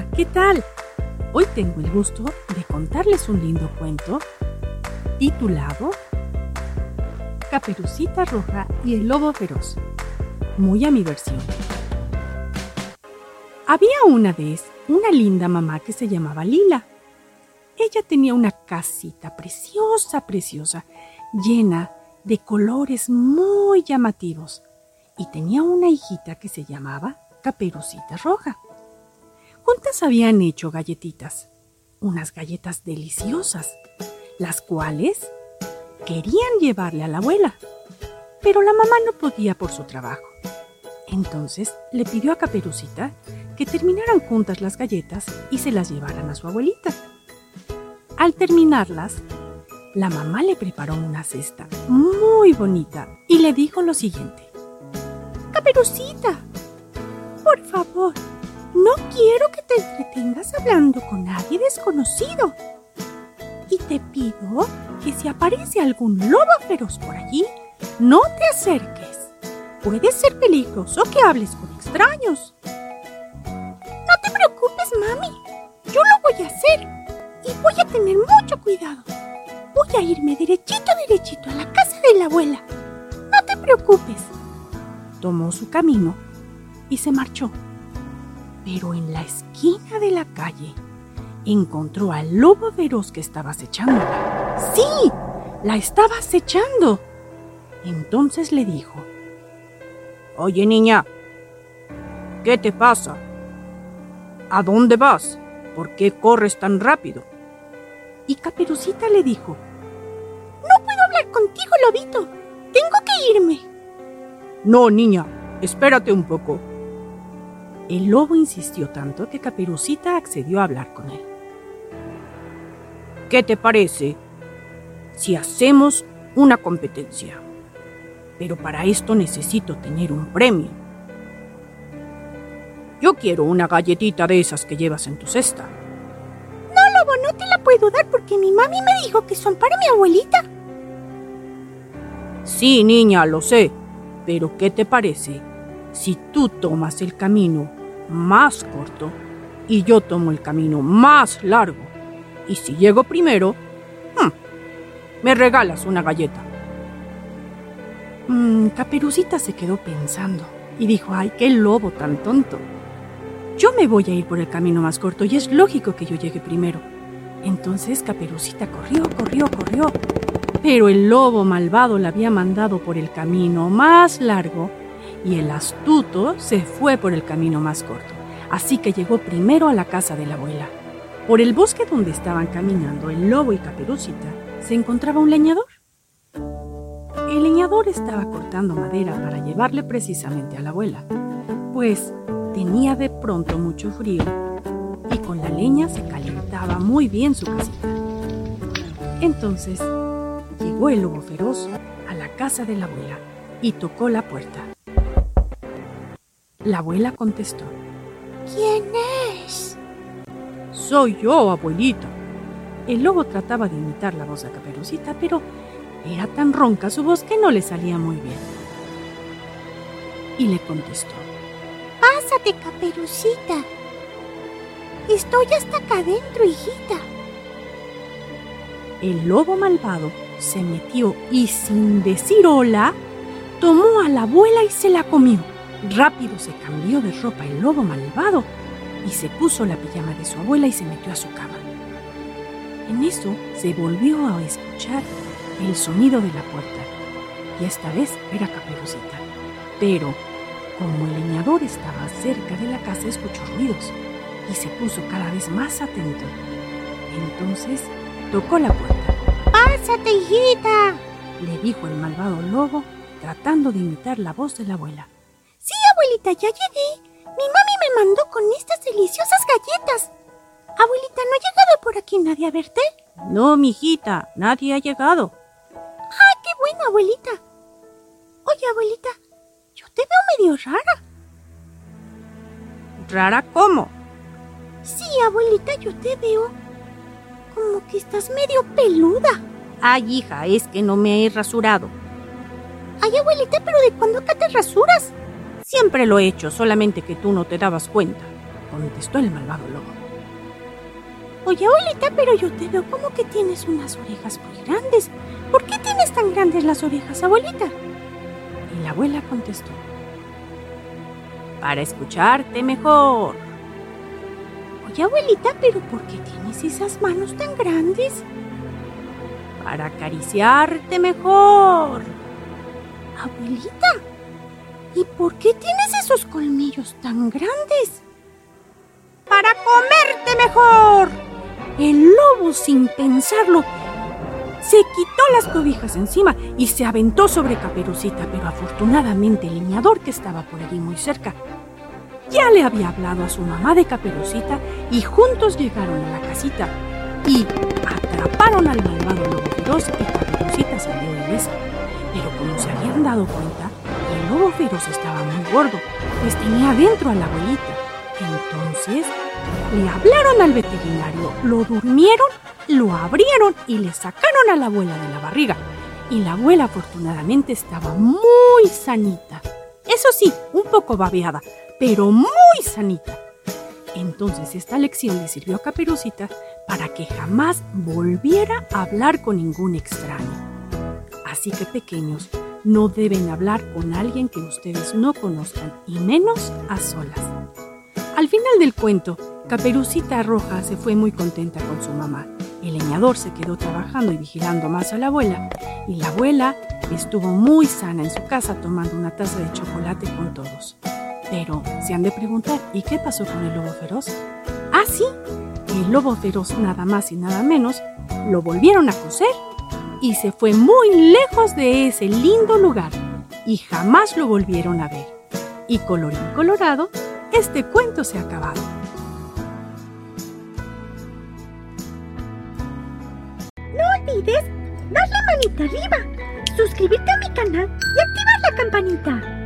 ¿qué tal? Hoy tengo el gusto de contarles un lindo cuento titulado Caperucita Roja y el Lobo Feroz, muy a mi versión. Había una vez una linda mamá que se llamaba Lila. Ella tenía una casita preciosa, preciosa, llena de colores muy llamativos y tenía una hijita que se llamaba Caperucita Roja. Juntas habían hecho galletitas, unas galletas deliciosas, las cuales querían llevarle a la abuela, pero la mamá no podía por su trabajo. Entonces le pidió a Caperucita que terminaran juntas las galletas y se las llevaran a su abuelita. Al terminarlas, la mamá le preparó una cesta muy bonita y le dijo lo siguiente. Caperucita, por favor, no quiero que te entretengas hablando con nadie desconocido. Y te pido que si aparece algún lobo feroz por allí, no te acerques. Puede ser peligroso que hables con extraños. No te preocupes, mami. Yo lo voy a hacer. Y voy a tener mucho cuidado. Voy a irme derechito, derechito a la casa de la abuela. No te preocupes. Tomó su camino y se marchó pero en la esquina de la calle encontró al lobo feroz que estaba acechándola. ¡Sí! La estaba acechando. Entonces le dijo, Oye niña, ¿qué te pasa? ¿A dónde vas? ¿Por qué corres tan rápido? Y Caperucita le dijo, No puedo hablar contigo, lobito. Tengo que irme. No, niña, espérate un poco. El lobo insistió tanto que Caperucita accedió a hablar con él. ¿Qué te parece si hacemos una competencia? Pero para esto necesito tener un premio. Yo quiero una galletita de esas que llevas en tu cesta. No, lobo, no te la puedo dar porque mi mami me dijo que son para mi abuelita. Sí, niña, lo sé. Pero ¿qué te parece si tú tomas el camino más corto y yo tomo el camino más largo. Y si llego primero, hmm, me regalas una galleta. Mm, Caperucita se quedó pensando y dijo, ay, qué lobo tan tonto. Yo me voy a ir por el camino más corto y es lógico que yo llegue primero. Entonces Caperucita corrió, corrió, corrió. Pero el lobo malvado la había mandado por el camino más largo y el astuto se fue por el camino más corto, así que llegó primero a la casa de la abuela. Por el bosque donde estaban caminando el lobo y Caperucita se encontraba un leñador. El leñador estaba cortando madera para llevarle precisamente a la abuela, pues tenía de pronto mucho frío y con la leña se calentaba muy bien su casita. Entonces llegó el lobo feroz a la casa de la abuela y tocó la puerta. La abuela contestó. ¿Quién es? Soy yo, abuelita. El lobo trataba de imitar la voz de Caperucita, pero era tan ronca su voz que no le salía muy bien. Y le contestó. Pásate, Caperucita. Estoy hasta acá adentro, hijita. El lobo malvado se metió y sin decir hola, tomó a la abuela y se la comió. Rápido se cambió de ropa el lobo malvado y se puso la pijama de su abuela y se metió a su cama. En eso se volvió a escuchar el sonido de la puerta y esta vez era Caperucita. Pero como el leñador estaba cerca de la casa escuchó ruidos y se puso cada vez más atento. Entonces tocó la puerta. ¡Pásate, hijita! le dijo el malvado lobo tratando de imitar la voz de la abuela abuelita, ya llegué. Mi mami me mandó con estas deliciosas galletas. Abuelita, ¿no ha llegado por aquí nadie a verte? No, mijita, nadie ha llegado. ¡Ah, qué bueno, abuelita! Oye, abuelita, yo te veo medio rara. ¿Rara cómo? Sí, abuelita, yo te veo como que estás medio peluda. Ay, hija, es que no me he rasurado. Ay, abuelita, pero ¿de cuándo acá te rasuras? Siempre lo he hecho, solamente que tú no te dabas cuenta. contestó el malvado lobo. Oye, abuelita, pero yo te veo como que tienes unas orejas muy grandes. ¿Por qué tienes tan grandes las orejas, abuelita? Y la abuela contestó. Para escucharte mejor. Oye, abuelita, pero ¿por qué tienes esas manos tan grandes? Para acariciarte mejor. Abuelita, ¿y por qué tienes esos colmillos tan grandes? Para comerte mejor. El lobo, sin pensarlo, se quitó las cobijas encima y se aventó sobre Caperucita, pero afortunadamente el leñador que estaba por allí muy cerca ya le había hablado a su mamá de Caperucita y juntos llegaron a la casita y atraparon al malvado lobo feroz y Caperucita salió ilesa. Pero como se habían dado cuenta, estaba muy gordo, pues tenía dentro a la abuelita. Entonces le hablaron al veterinario, lo durmieron, lo abrieron y le sacaron a la abuela de la barriga. Y la abuela afortunadamente estaba muy sanita. Eso sí, un poco babeada, pero muy sanita. Entonces esta lección le sirvió a Caperucita para que jamás volviera a hablar con ningún extraño. Así que pequeños, no deben hablar con alguien que ustedes no conozcan y menos a solas. Al final del cuento, Caperucita Roja se fue muy contenta con su mamá. El leñador se quedó trabajando y vigilando más a la abuela, y la abuela estuvo muy sana en su casa tomando una taza de chocolate con todos. Pero se han de preguntar, ¿y qué pasó con el lobo feroz? Ah, sí, el lobo feroz nada más y nada menos lo volvieron a coser y se fue muy lejos de ese lindo lugar y jamás lo volvieron a ver. Y colorín colorado, este cuento se ha acabado. No olvides darle manita arriba, suscribirte a mi canal y activar la campanita.